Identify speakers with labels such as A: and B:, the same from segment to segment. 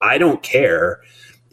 A: I don't care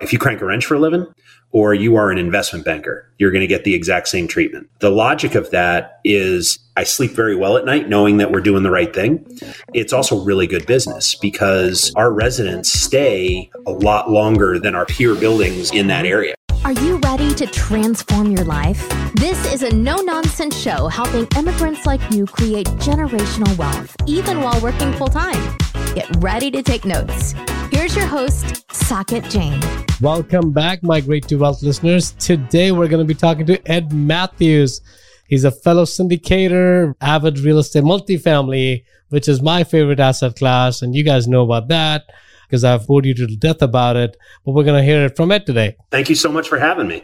A: if you crank a wrench for a living or you are an investment banker, you're going to get the exact same treatment. The logic of that is I sleep very well at night knowing that we're doing the right thing. It's also really good business because our residents stay a lot longer than our peer buildings in that area.
B: Are you ready to transform your life? This is a no nonsense show helping immigrants like you create generational wealth, even while working full time. Get ready to take notes. Here's your host, Saket Jain.
C: Welcome back, Migrate to Wealth listeners. Today we're going to be talking to Ed Mathews. He's a fellow syndicator, avid real estate multifamily, which is my favorite asset class. And you guys know about that because I've bored you to the death about it. But we're going to hear it from Ed today.
A: Thank you so much for having me.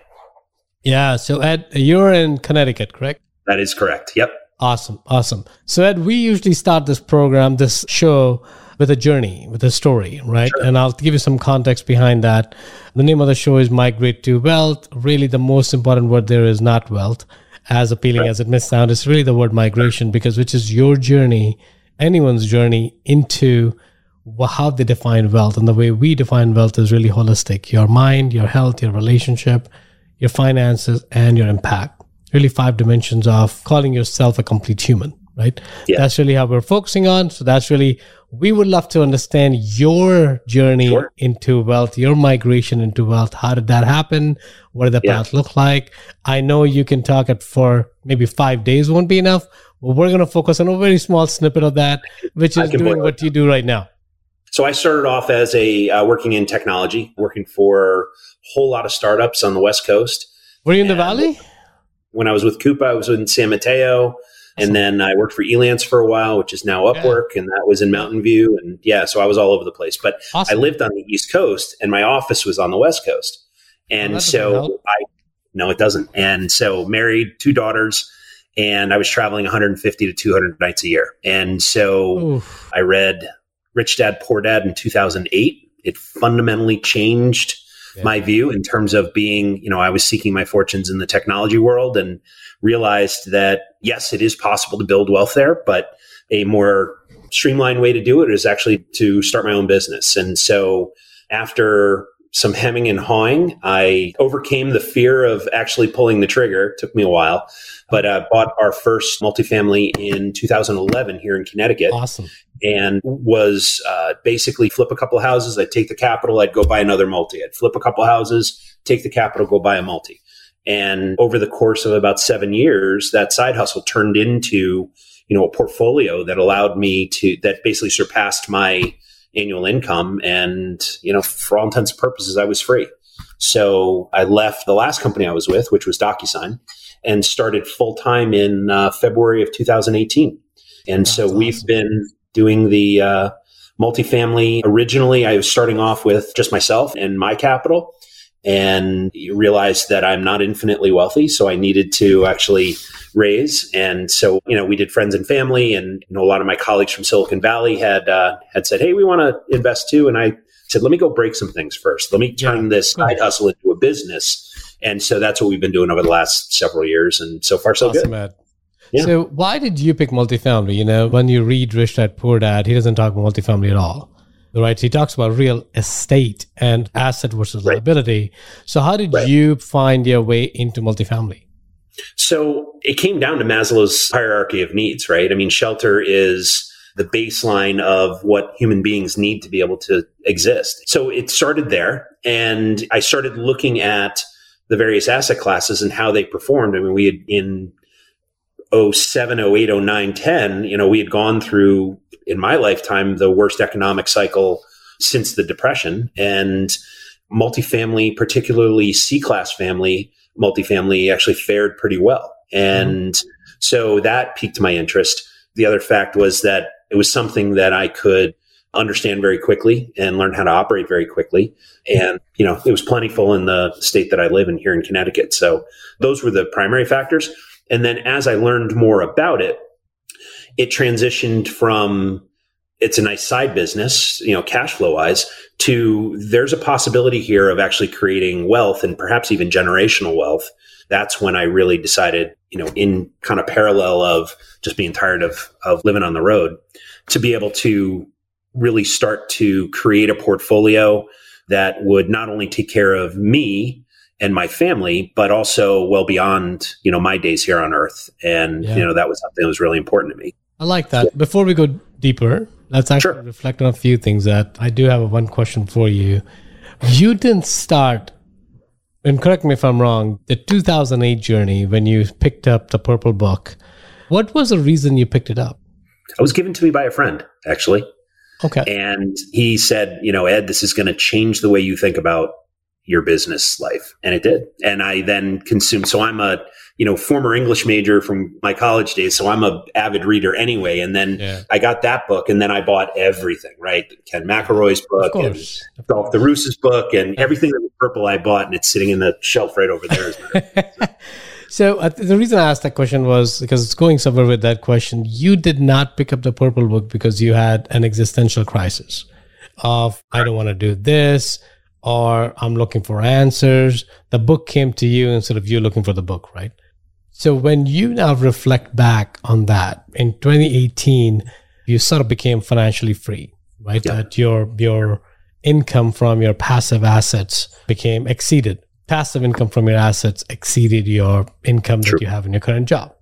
C: Yeah. So, Ed, you're in Connecticut, correct?
A: That is correct. Yep.
C: Awesome. Awesome. So, Ed, we usually start this program, this show, with a journey, with a story, right? Sure. And I'll give you some context behind that. The name of the show is Migrate to Wealth. Really, the most important word there is not wealth, as appealing right. as it may sound. It's really the word migration, because which is your journey, anyone's journey into how they define wealth. And the way we define wealth is really holistic your mind, your health, your relationship, your finances, and your impact. Really, five dimensions of calling yourself a complete human right? Yeah. That's really how we're focusing on. So that's really, we would love to understand your journey sure. into wealth, your migration into wealth. How did that happen? What did the yeah. path look like? I know you can talk it for maybe five days won't be enough. But we're going to focus on a very small snippet of that, which is doing what you do right now.
A: So I started off as a uh, working in technology, working for a whole lot of startups on the West Coast.
C: Were you in the Valley?
A: When I was with Coupa, I was in San Mateo. And then I worked for Elance for a while, which is now Upwork, yeah. and that was in Mountain View. And yeah, so I was all over the place. But awesome. I lived on the East Coast, and my office was on the West Coast. And oh, so I, no, it doesn't. And so married, two daughters, and I was traveling 150 to 200 nights a year. And so Oof. I read Rich Dad Poor Dad in 2008. It fundamentally changed yeah. my view in terms of being, you know, I was seeking my fortunes in the technology world and realized that yes, it is possible to build wealth there, but a more streamlined way to do it is actually to start my own business. And so after some hemming and hawing, I overcame the fear of actually pulling the trigger. It took me a while, but uh, bought our first multifamily in 2011 here in Connecticut.
C: Awesome.
A: And was uh, basically flip a couple of houses. I'd take the capital, I'd go buy another multi. I'd flip a couple of houses, take the capital, go buy a multi. And over the course of about seven years, that side hustle turned into, you know, a portfolio that allowed me to, that basically surpassed my annual income. And, you know, for all intents and purposes, I was free. So I left the last company I was with, which was DocuSign, and started full time in uh, February of 2018. And That's so we've been doing the uh, multifamily. Originally, I was starting off with just myself and my capital and realized that I'm not infinitely wealthy. So I needed to actually raise. And so, you know, we did friends and family and, you know, a lot of my colleagues from Silicon Valley had, uh, had said, Hey, we want to invest too. And I said, let me go break some things first. Let me turn yeah. this side hustle into a business. And so that's what we've been doing over the last several years. And so far, so awesome, good. Ed.
C: Yeah. So why did you pick multifamily? You know, when you read Rich Dad Poor Dad, he doesn't talk multifamily at all right? He talks about real estate and asset versus right. liability. So, how did right. you find your way into multifamily?
A: So, it came down to Maslow's hierarchy of needs, right? I mean, shelter is the baseline of what human beings need to be able to exist. So, it started there. And I started looking at the various asset classes and how they performed. I mean, we had in 07, 08, 09, 10, you know, we had gone through in my lifetime the worst economic cycle since the depression and multifamily, particularly C class family multifamily actually fared pretty well. And mm-hmm. so that piqued my interest. The other fact was that it was something that I could understand very quickly and learn how to operate very quickly. And, you know, it was plentiful in the state that I live in here in Connecticut. So those were the primary factors. And then as I learned more about it, it transitioned from it's a nice side business, you know, cash flow wise, to there's a possibility here of actually creating wealth and perhaps even generational wealth. That's when I really decided, you know, in kind of parallel of just being tired of, of living on the road, to be able to really start to create a portfolio that would not only take care of me and my family, but also well beyond, you know, my days here on earth. And, yeah. you know, that was something that was really important to me.
C: I like that. Before we go deeper, let's actually sure. reflect on a few things that I do have one question for you. You didn't start, and correct me if I'm wrong, the 2008 journey when you picked up the purple book. What was the reason you picked it up?
A: It was given to me by a friend, actually.
C: Okay.
A: And he said, you know, Ed, this is going to change the way you think about your business life. And it did. And I then consumed. So I'm a, you know, former English major from my college days. So I'm a avid reader anyway. And then yeah. I got that book and then I bought everything, right? Ken McElroy's book and Dolf de Roos's book and everything that was purple I bought. And it's sitting in the shelf right over there.
C: So uh, the reason I asked that question was because it's going somewhere with that question. You did not pick up the purple book because you had an existential crisis of I don't want to do this or I'm looking for answers. The book came to you instead of you looking for the book, right? So when you now reflect back on that in 2018, you sort of became financially free, right? Yeah. That your your income from your passive assets became exceeded passive income from your assets exceeded your income True. that you have in your current job,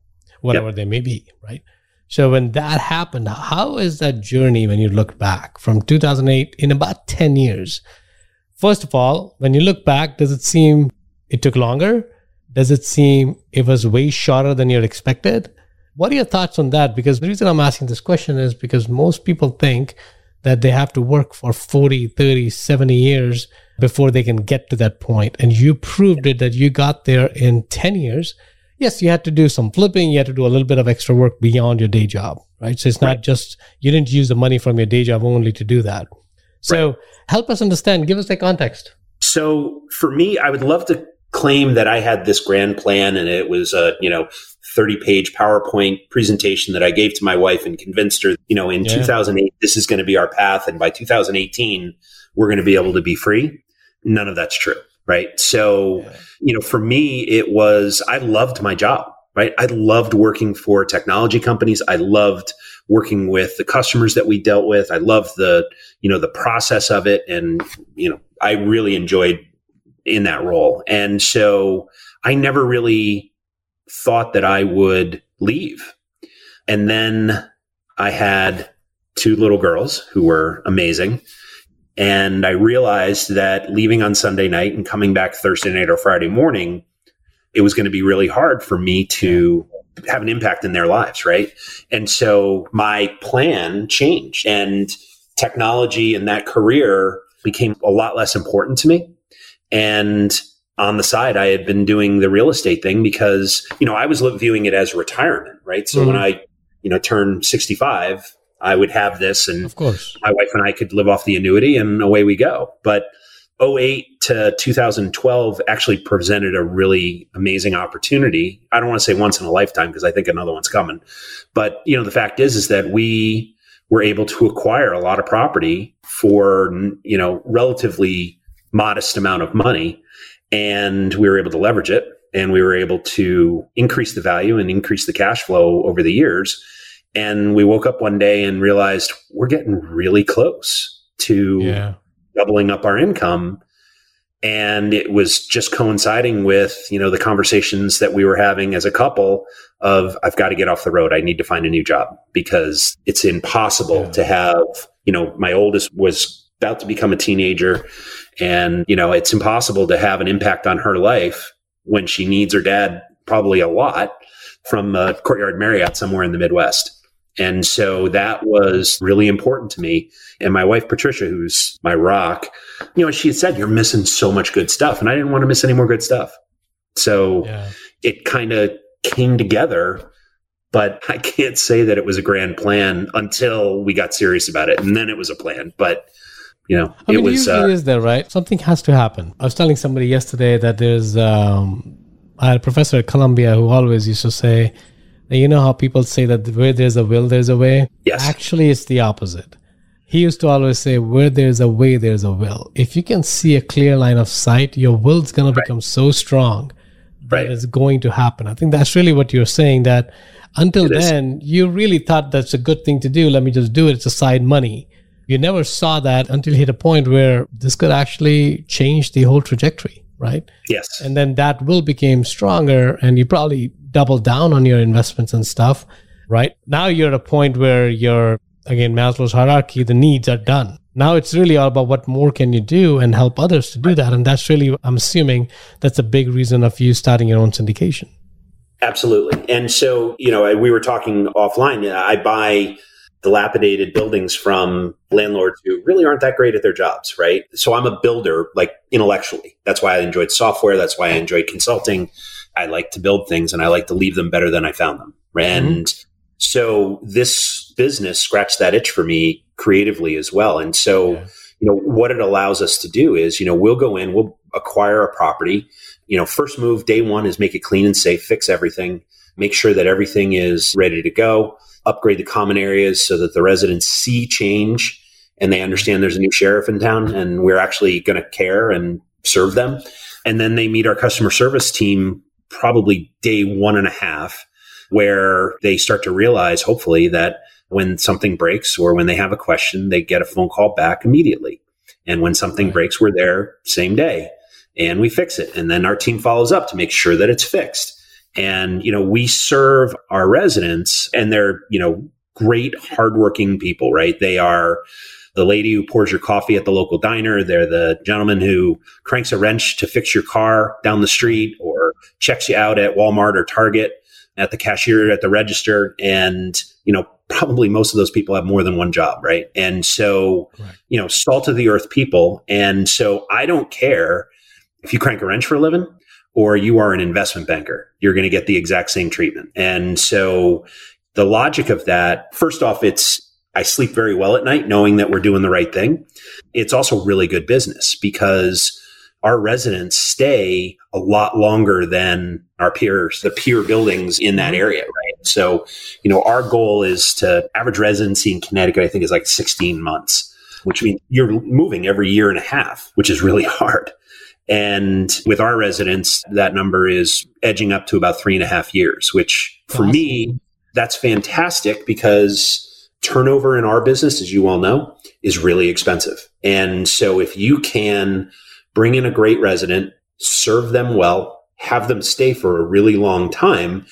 C: whatever they may be, right? So when that happened, how is that journey when you look back from 2008 in about 10 years? First of all, when you look back, does it seem it took longer? Does it seem it was way shorter than you expected? What are your thoughts on that? Because the reason I'm asking this question is because most people think that they have to work for 40, 30, 70 years before they can get to that point. And you proved it that you got there in 10 years. Yes, you had to do some flipping, you had to do a little bit of extra work beyond your day job, right? So it's not right. just you didn't use the money from your day job only to do that. So right. help us understand, give us the context.
A: So for me, I would love to claim that I had this grand plan and it was a, you know, 30 page PowerPoint presentation that I gave to my wife and convinced her, you know, in yeah. 2008, this is going to be our path. And by 2018, we're going to be able to be free none of that's true. Right. So, yeah. you know, for me, it was, I loved my job. Right. I loved working for technology companies. I loved working with the customers that we dealt with. I loved the, you know, the process of it. And, you know, I really enjoyed in that role. And so I never really thought that I would leave. And then I had two little girls who were amazing. And I realized that leaving on Sunday night and coming back Thursday night or Friday morning, it was going to be really hard for me to have an impact in their lives. Right. And so my plan changed and technology and that career became a lot less important to me. And on the side, I had been doing the real estate thing because, you know, I was viewing it as retirement. Right. So mm-hmm. when I, you know, turned 65, I would have this and
C: of course
A: my wife and I could live off the annuity and away we go. But 08 to 2012 actually presented a really amazing opportunity. I don't want to say once in a lifetime because I think another one's coming. But, you know, the fact is, is that we were able to acquire a lot of property for, you know, relatively modest amount of money. And we were able to leverage it and we were able to increase the value and increase the cash flow over the years and we woke up one day and realized we're getting really close to yeah. Doubling up our income. And it was just coinciding with, you know, the conversations that we were having as a couple of, I've got to get off the road. I need to find a new job because it's impossible yeah. to have, you know, my oldest was about to become a teenager and, you know, it's impossible to have an impact on her life when she needs her dad probably a lot from a courtyard Marriott somewhere in the Midwest. And so that was really important to me. And my wife, Patricia, who's my rock, you know, she had said, You're missing so much good stuff. And I didn't want to miss any more good stuff. So yeah. it kind of came together. But I can't say that it was a grand plan until we got serious about it. And then it was a plan. But you know,
C: I mean,
A: it was.
C: Uh, is there right? Something has to happen. I was telling somebody yesterday that there's. Um, I had a professor at Columbia who always used to say, you know how people say that where there's a will, there's a way?
A: Yes.
C: Actually, it's the opposite. He used to always say, where there's a way, there's a will. If you can see a clear line of sight, your will's going right. to become so strong that right. it's going to happen. I think that's really what you're saying that until it then, is. you really thought that's a good thing to do. Let me just do it. It's a side money. you never saw that until you hit a point where this could actually change the whole trajectory, right?
A: Yes.
C: And then that will became stronger and you probably double down on your investments and stuff, right? Now you're at a point where you're, again, Maslow's hierarchy, the needs are done. Now it's really all about what more can you do and help others to do that. And that's really, I'm assuming that's a big reason of you starting your own syndication.
A: Absolutely. And so, you know, we were talking offline. I buy dilapidated buildings from landlords who really aren't that great at their jobs, right? So I'm a builder, like intellectually. That's why I enjoyed software. That's why I enjoyed consulting. I like to build things and I like to leave them better than I found them. And mm-hmm. so this business scratched that itch for me creatively as well. And so, yeah. you know, what it allows us to do is, you know, we'll go in, we'll acquire a property. You know, first move day one is make it clean and safe, fix everything, make sure that everything is ready to go upgrade the common areas so that the residents see change and they understand there's a new sheriff in town and we're actually going to care and serve them. And then they meet our customer service team probably day one and a half, where they start to realize, hopefully, that when something breaks or when they have a question, they get a phone call back immediately. And when something breaks, we're there same day and we fix it. And then our team follows up to make sure that it's fixed. And, you know, we serve our residents and they're, you know, great, hardworking people, right? They are the lady who pours your coffee at the local diner. They're the gentleman who cranks a wrench to fix your car down the street or checks you out at Walmart or Target at the cashier at the register. And, you know, probably most of those people have more than one job, right? And so, right. you know, salt of the earth people. And so I don't care if you crank a wrench for a living or you are an investment banker, you're going to get the exact same treatment. And so the logic of that, first off, it's, I sleep very well at night knowing that we're doing the right thing. It's also really good business because our residents stay a lot longer than our peers, the peer buildings in that mm-hmm. area, right? So, you know, our goal is to average residency in Connecticut, I think is like 16 months, which means you're moving every year and a half, which is really hard. And with our residents, that number is edging up to about three and a half years, which for awesome. me, that's fantastic because turnover in our business, as you all know, is really expensive. And so if you can bring in a great resident, serve them well, have them stay for a really long time,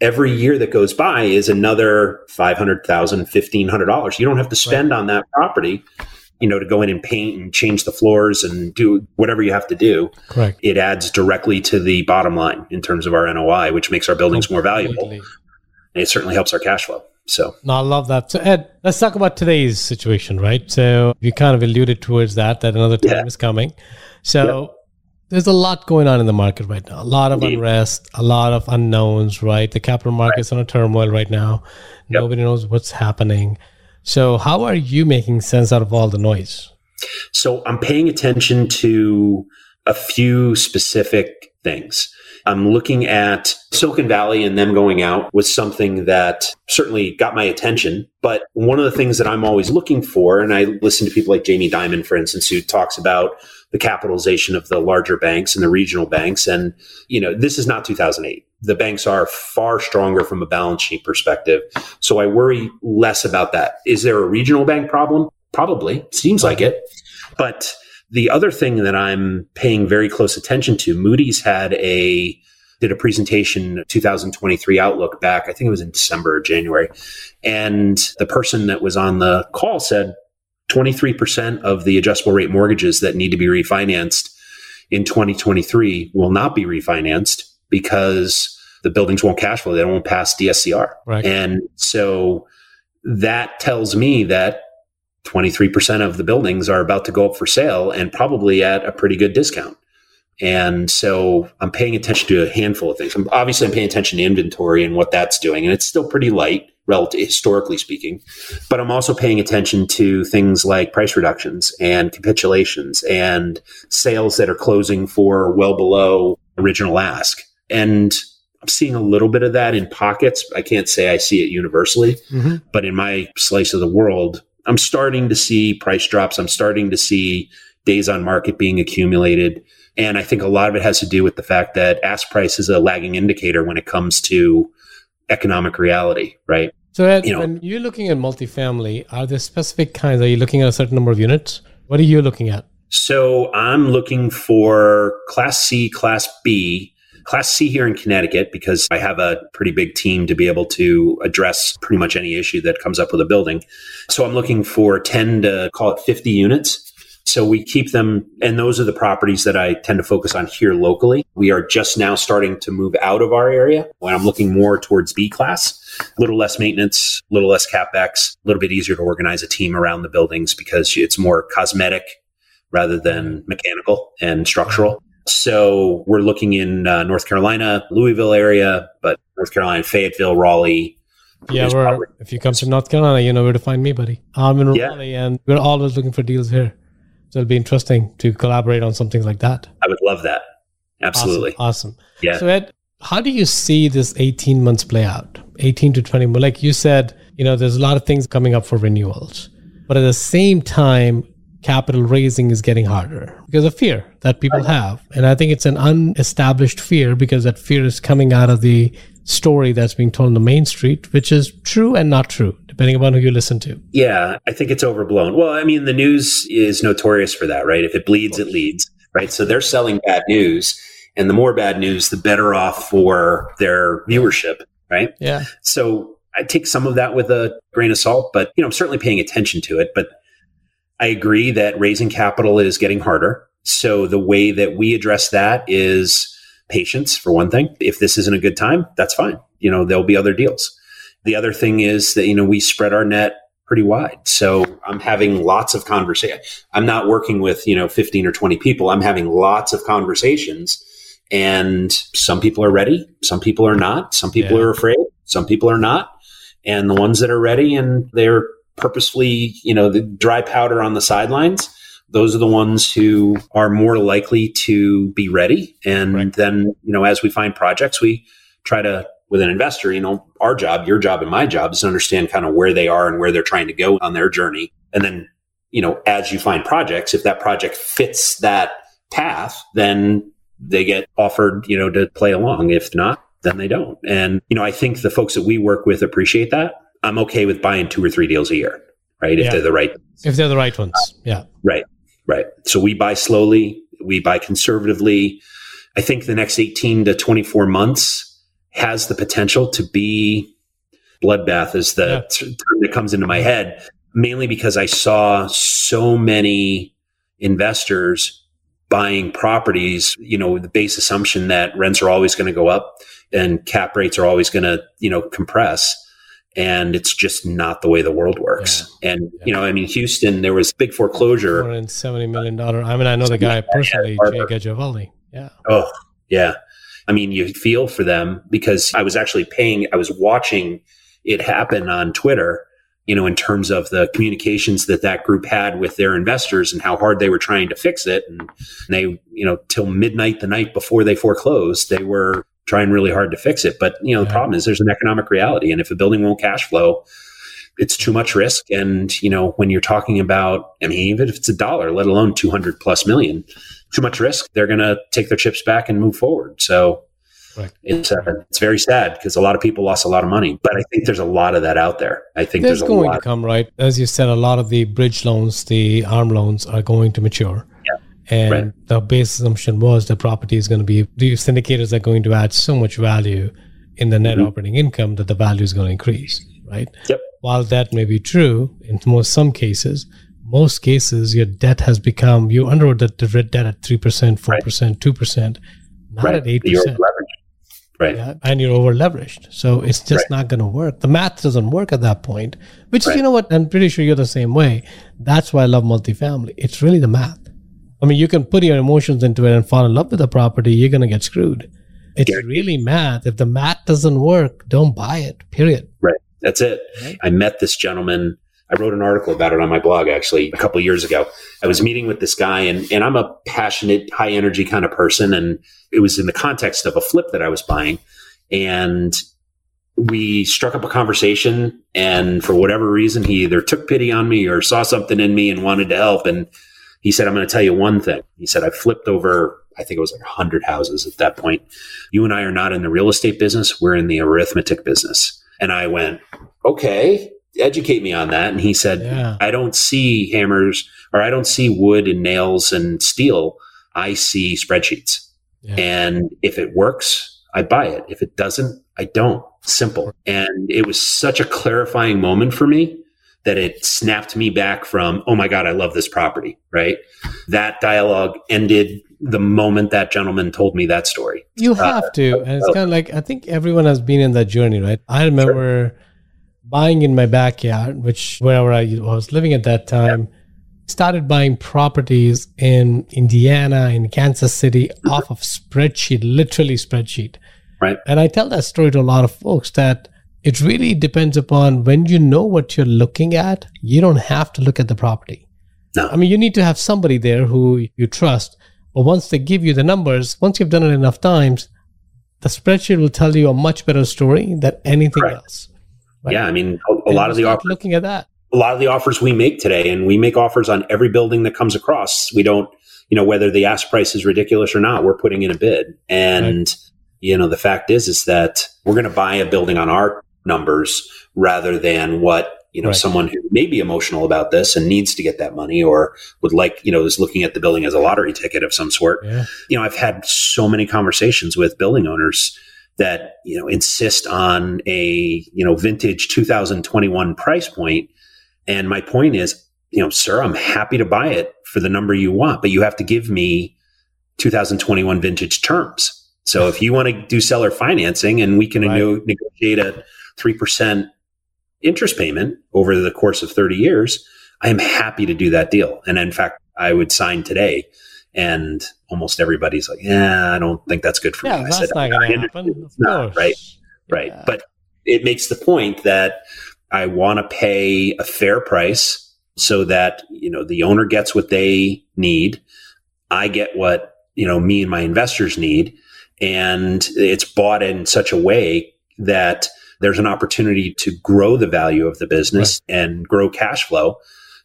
A: every year that goes by is another $500,000, $1,500. You don't have to spend right. on that property you know, to go in and paint and change the floors and do whatever you have to do.
C: Correct.
A: It adds directly to the bottom line in terms of our NOI, which makes our buildings oh, more valuable. And it certainly helps our cash flow. So,
C: no, I love that. So, Ed, let's talk about today's situation, right? So, you kind of alluded towards that, that another time yeah. is coming. So, yep. there's a lot going on in the market right now, a lot of Indeed. unrest, a lot of unknowns, right? The capital market's right. on a turmoil right now. Yep. Nobody knows what's happening. So, how are you making sense out of all the noise?
A: So, I'm paying attention to a few specific things. I'm looking at Silicon Valley and them going out was something that certainly got my attention. But one of the things that I'm always looking for, and I listen to people like Jamie Dimon, for instance, who talks about the capitalization of the larger banks and the regional banks. And, you know, this is not 2008 the banks are far stronger from a balance sheet perspective. So I worry less about that. Is there a regional bank problem? Probably. Seems like it. But the other thing that I'm paying very close attention to, Moody's had a did a presentation 2023 outlook back i think it was in december or january and the person that was on the call said 23% of the adjustable rate mortgages that need to be refinanced in 2023 will not be refinanced because the buildings won't cash flow. They won't pass DSCR. Right. And so that tells me that 23% of the buildings are about to go up for sale and probably at a pretty good discount. And so I'm paying attention to a handful of things. I'm, obviously, I'm paying attention to inventory and what that's doing, and it's still pretty light, relative historically speaking. But I'm also paying attention to things like price reductions and capitulations and sales that are closing for well below original ask. And I'm seeing a little bit of that in pockets. I can't say I see it universally, mm-hmm. but in my slice of the world, I'm starting to see price drops. I'm starting to see days on market being accumulated. And I think a lot of it has to do with the fact that ask price is a lagging indicator when it comes to economic reality, right?
C: So, Ed,
A: You know-
C: when you're looking at multifamily, are there specific kinds? Are you looking at a certain number of units? What are you looking at?
A: So I'm looking for Class C, Class B. Class C here in Connecticut because I have a pretty big team to be able to address pretty much any issue that comes up with a building. So I'm looking for 10 to call it 50 units. So we keep them, and those are the properties that I tend to focus on here locally. We are just now starting to move out of our area when I'm looking more towards B class. A little less maintenance, a little less capex, a little bit easier to organize a team around the buildings because it's more cosmetic rather than mechanical and structural. So we're looking in uh, North Carolina, Louisville area, but North Carolina, Fayetteville, Raleigh.
C: Yeah, we're,
A: probably-
C: if you come to North Carolina, you know where to find me, buddy. I'm in
A: Yeah.
C: Raleigh, and we're always looking for deals here. So it'll be interesting to collaborate on something like that.
A: I would love that. Absolutely.
C: Awesome. awesome.
A: Yeah.
C: So, Ed, how do you see this 18 months play out? 18 to 20 months. Like you said, you know, there's a lot of things coming up for renewals. But at the same time, capital raising is getting harder because of fear that people have. And I think it's an unestablished fear because that fear is coming out of the story that's being told on the main street, which is true and not true, depending upon who you listen to.
A: Yeah, I think it's overblown. Well, I mean, the news is notorious for that, right? If it bleeds, it leads, right? So they're selling bad news. And the more bad news, the better off for their viewership, right?
C: Yeah.
A: So I take some of that with a grain of salt, but you know, I'm certainly paying attention to it. But I agree that raising capital is getting harder. So the way that we address that is patience, for one thing. If this isn't a good time, that's fine. You know, there'll be other deals. The other thing is that, you know, we spread our net pretty wide. So I'm having lots of conversation. I'm not working with, you know, 15 or 20 people. I'm having lots of conversations and some people are ready. Some people are not. Some people
C: Yeah.
A: are afraid. Some people are not. And the ones that are ready and they're purposefully, you know, the dry powder on the sidelines, those are the ones who are more likely to be ready. And
C: Right.
A: then, you know, as we find projects, we try to, with an investor, you know, our job, your job, and my job is to understand kind of where they are and where they're trying to go on their journey. And then, you know, as you find projects, if that project fits that path, then they get offered, you know, to play along. If not, then they don't. And, you know, I think the folks that we work with appreciate that. I'm okay with buying two or three deals a year, right? If
C: Yeah.
A: they're the right
C: If they're the right ones. Yeah.
A: Right. Right. So we buy slowly, we buy conservatively. I think the next 18 to 24 months has the potential to be bloodbath is the
C: Yeah.
A: term that comes into my head, mainly because I saw so many investors buying properties, you know, with the base assumption that rents are always going to go up and cap rates are always going to, you know, compress. And it's just not the way the world works. And, you know, I mean, Houston, there was big foreclosure.
C: $470 million. I mean, I know the guy personally, Jay Gajavelli. Yeah.
A: Oh, yeah. I mean, you feel for them because I was actually paying, I was watching it happen on Twitter, you know, in terms of the communications that that group had with their investors and how hard they were trying to fix it. And they, you know, till midnight the night before they foreclosed, they were trying really hard to fix it. But, you know, the problem is there's an economic reality. And if a building won't cash flow, it's too much risk. And, you know, when you're talking about, I mean, even if it's a dollar, let alone 200 plus million, too much risk, they're going to take their chips back and move forward. So
C: Right.
A: it's, uh, it's very sad because a lot of people lost a lot of money, but I think there's a lot of that out there. I think
C: There's
A: there's, a
C: going
A: lot.
C: to come, right? As you said, a lot of the bridge loans, the arm loans are going to mature.
A: Yeah.
C: And
A: Right.
C: the base assumption was the property is going to be, the syndicators are going to add so much value in the net
A: Mhm.
C: operating income that the value is going to increase, right?
A: Yep.
C: While that may be true in most some cases, most cases your debt has become you underwrote the, the debt at three percent, four percent, two percent, not
A: right.
C: at eight percent.
A: Right.
C: Yeah, and you're over leveraged. So it's just not going to work. The math doesn't work at that point, which,
A: Right.
C: you know what, I'm pretty sure you're the same way. That's why I love multifamily. It's really the math. I mean, you can put your emotions into it and fall in love with the property, you're going to get screwed. It's
A: Guaranteed.
C: really math. If the math doesn't work, don't buy it, period.
A: Right. That's it.
C: Right.
A: I met this gentleman. I wrote an article about it on my blog actually a couple of years ago. I was meeting with this guy and, and I'm a passionate, high energy kind of person. And it was in the context of a flip that I was buying. And we struck up a conversation. And for whatever reason, he either took pity on me or saw something in me and wanted to help. And he said, I'm going to tell you one thing. He said, I flipped over, I think it was like 100 houses at that point. You and I are not in the real estate business. We're in the arithmetic business. And I went, okay, educate me on that. And he said,
C: Yeah.
A: I don't see hammers or I don't see wood and nails and steel. I see spreadsheets.
C: Yeah.
A: And if it works, I buy it. If it doesn't, I don't. Simple. And it was such a clarifying moment for me that it snapped me back from, oh my God, I love this property, right? That dialogue ended the moment that gentleman told me that story.
C: You have to. And it's kind of like, I think everyone has been in that journey, right? I remember buying in my backyard, which wherever I was living at that time, started buying properties in Indiana, in Kansas City off of spreadsheet, literally spreadsheet.
A: Right.
C: And I tell that story to a lot of folks that it really depends upon when you know what you're looking at, you don't have to look at the property.
A: No.
C: I mean, you need to have somebody there who you trust. But once they give you the numbers, once you've done it enough times, the spreadsheet will tell you a much better story than anything
A: Correct.
C: else. Right.
A: Yeah. I mean, a, a lot of the offers,
C: looking at that.
A: a lot of the offers we make today, and we make offers on every building that comes across. We don't, you know, whether the ask price is ridiculous or not, we're putting in a bid. And, you know, the fact is, is that we're going to buy a building on our numbers rather than what, you know,
C: Right.
A: someone who may be emotional about this and needs to get that money or would like, you know, is looking at the building as a lottery ticket of some sort.
C: Yeah.
A: You know, I've had so many conversations with building owners that, you know, insist on a, you know, vintage 2021 price point. And my point is, you know, sir, I'm happy to buy it for the number you want, but you have to give me 2021 vintage terms. So if you want to do seller financing and we can
C: Right.
A: negotiate a 3% interest payment over the course of 30 years, I am happy to do that deal. And in fact, I would sign today. And almost everybody's like, yeah, I don't think that's good for
C: Yeah,
A: me. I said,
C: not going to happen.
A: it's not, right? Right.
C: Yeah.
A: But it makes the point that I want to pay a fair price so that, you know, the owner gets what they need. I get what, you know, me and my investors need. And it's bought in such a way that there's an opportunity to grow the value of the business and grow cash flow.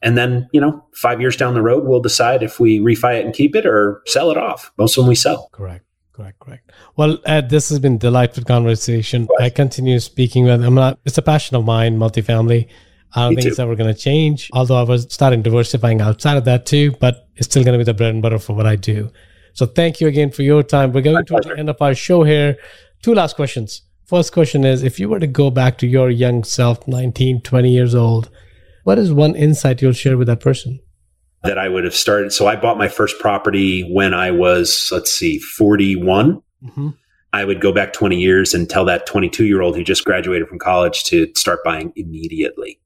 A: And then, you know, five years down the road, we'll decide if we refi it and keep it or sell it off. Most of them we sell.
C: Correct. Correct. Correct. Well, Ed, this has been delightful conversation. I continue speaking with. I'm not. It's a passion of mine, multifamily. I don't
A: Me
C: think
A: too.
C: it's ever going to change. Although I was starting diversifying outside of that too, but it's still going to be the bread and butter for what I do. So thank you again for your time. We're going to
A: pleasure.
C: end of our show here. Two last questions. First question is if you were to go back to your young self, 19, 20 years old, what is one insight you'll share with that person?
A: that I would have started. So I bought my first property when I was, let's see, 41.
C: Mm-hmm.
A: I would go back 20 years and tell that 22 year old who just graduated from college to start buying immediately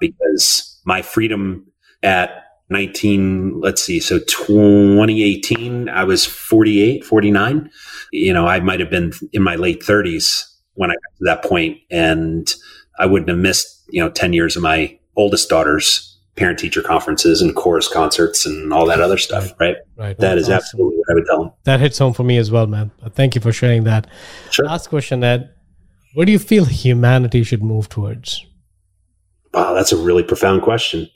A: because my freedom at 19, let's see, so 2018, I was 48, 49. You know, I might have been in my late 30s when I got to that point and I wouldn't have missed, you know, 10 years of my oldest daughter's parent teacher conferences and chorus concerts and all that other stuff, right?
C: Right.
A: That
C: That's
A: is
C: awesome.
A: absolutely what I would tell them.
C: That hits home for me as well, man. Thank you for sharing that.
A: Sure.
C: Last question, Ed. Where do you feel humanity should move towards?
A: Wow, that's a really profound question.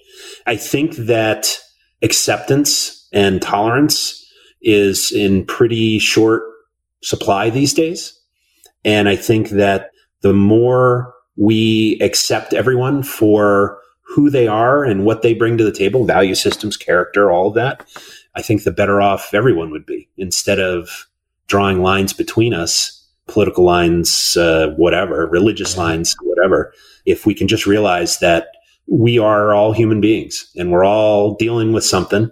A: I think that acceptance and tolerance is in pretty short supply these days. And I think that the more we accept everyone for who they are and what they bring to the table, value systems, character, all of that, I think the better off everyone would be instead of drawing lines between us, political lines, uh, whatever, religious lines, whatever. If we can just realize that we are all human beings and we're all dealing with something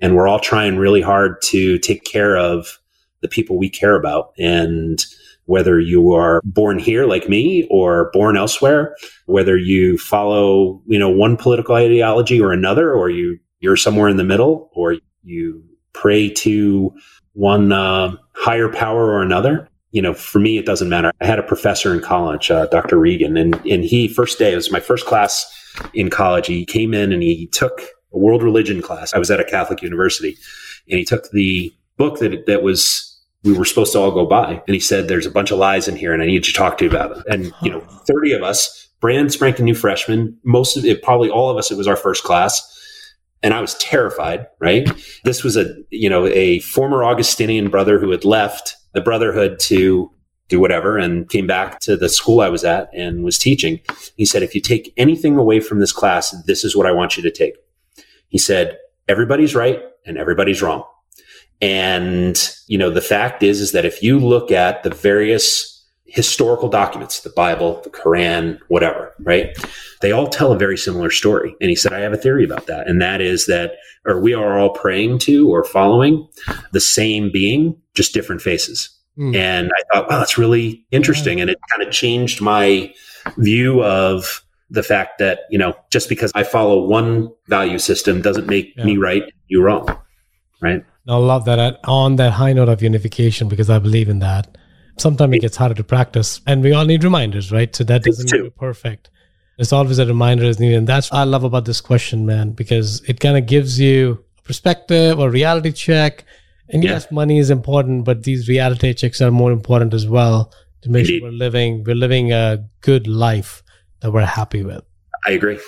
A: and we're all trying really hard to take care of the people we care about. And whether you are born here like me or born elsewhere, whether you follow, you know, one political ideology or another, or you, you're somewhere in the middle, or you pray to one uh, higher power or another. You know, for me, it doesn't matter. I had a professor in college, uh, Dr. Regan, and, and he, first day, it was my first class in college. He came in and he took a world religion class. I was at a Catholic university, and he took the book that, that was we were supposed to all go by. And he said, There's a bunch of lies in here and I need to talk to you about them. And, you know, 30 of us, brand spanking new freshmen, most of it, probably all of us, it was our first class. And I was terrified, right? This was a, you know, a former Augustinian brother who had left the brotherhood to do whatever, and came back to the school I was at and was teaching. He said, if you take anything away from this class, this is what I want you to take. He said, everybody's right and everybody's wrong. And, you know, the fact is, is that if you look at the various historical documents, the Bible, the Quran, whatever, right? They all tell a very similar story. And he said, I have a theory about that. And that is that, or we are all praying to or following the same being, just different faces. Mm. And I thought, wow, that's really interesting. Yeah. And it kind of changed my view of the fact that, you know, just because I follow one value system doesn't make yeah. me right, you wrong. Right.
C: I love that on that high note of unification because I believe in that. Sometimes it gets harder to practice and we all need reminders right? So that doesn't mean perfect. There's always a reminder is needed and that's what i love about this question man because it kind of gives you a perspective or reality check and yeah. yes money is important but these reality checks are more important as well to make Indeed. sure we're living we're living a good life that we're happy with.
A: I agree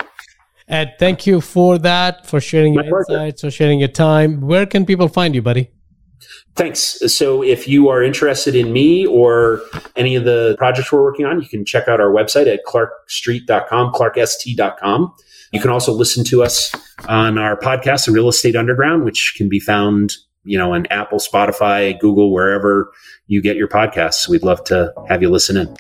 C: ed thank you for that for sharing My your pleasure. insights for sharing your time where can people find you buddy
A: Thanks. So if you are interested in me or any of the projects we're working on, you can check out our website at clarkstreet.com, clarkst.com. You can also listen to us on our podcast, The Real Estate Underground, which can be found, you know, on Apple, Spotify, Google, wherever you get your podcasts. We'd love to have you listen in.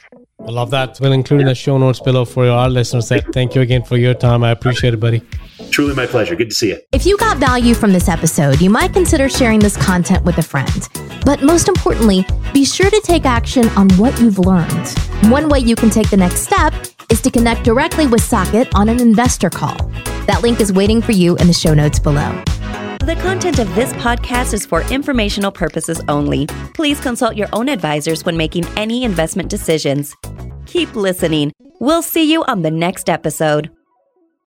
C: I love that. We'll include in the show notes below for our listeners. Thank you again for your time. I appreciate it, buddy.
A: Truly my pleasure. Good to see you.
B: If you got value from this episode, you might consider sharing this content with a friend. But most importantly, be sure to take action on what you've learned. One way you can take the next step is to connect directly with Saket on an investor call. That link is waiting for you in the show notes below.
D: The content of this podcast is for informational purposes only. Please consult your own advisors when making any investment decisions. Keep listening. We'll see you on the next episode.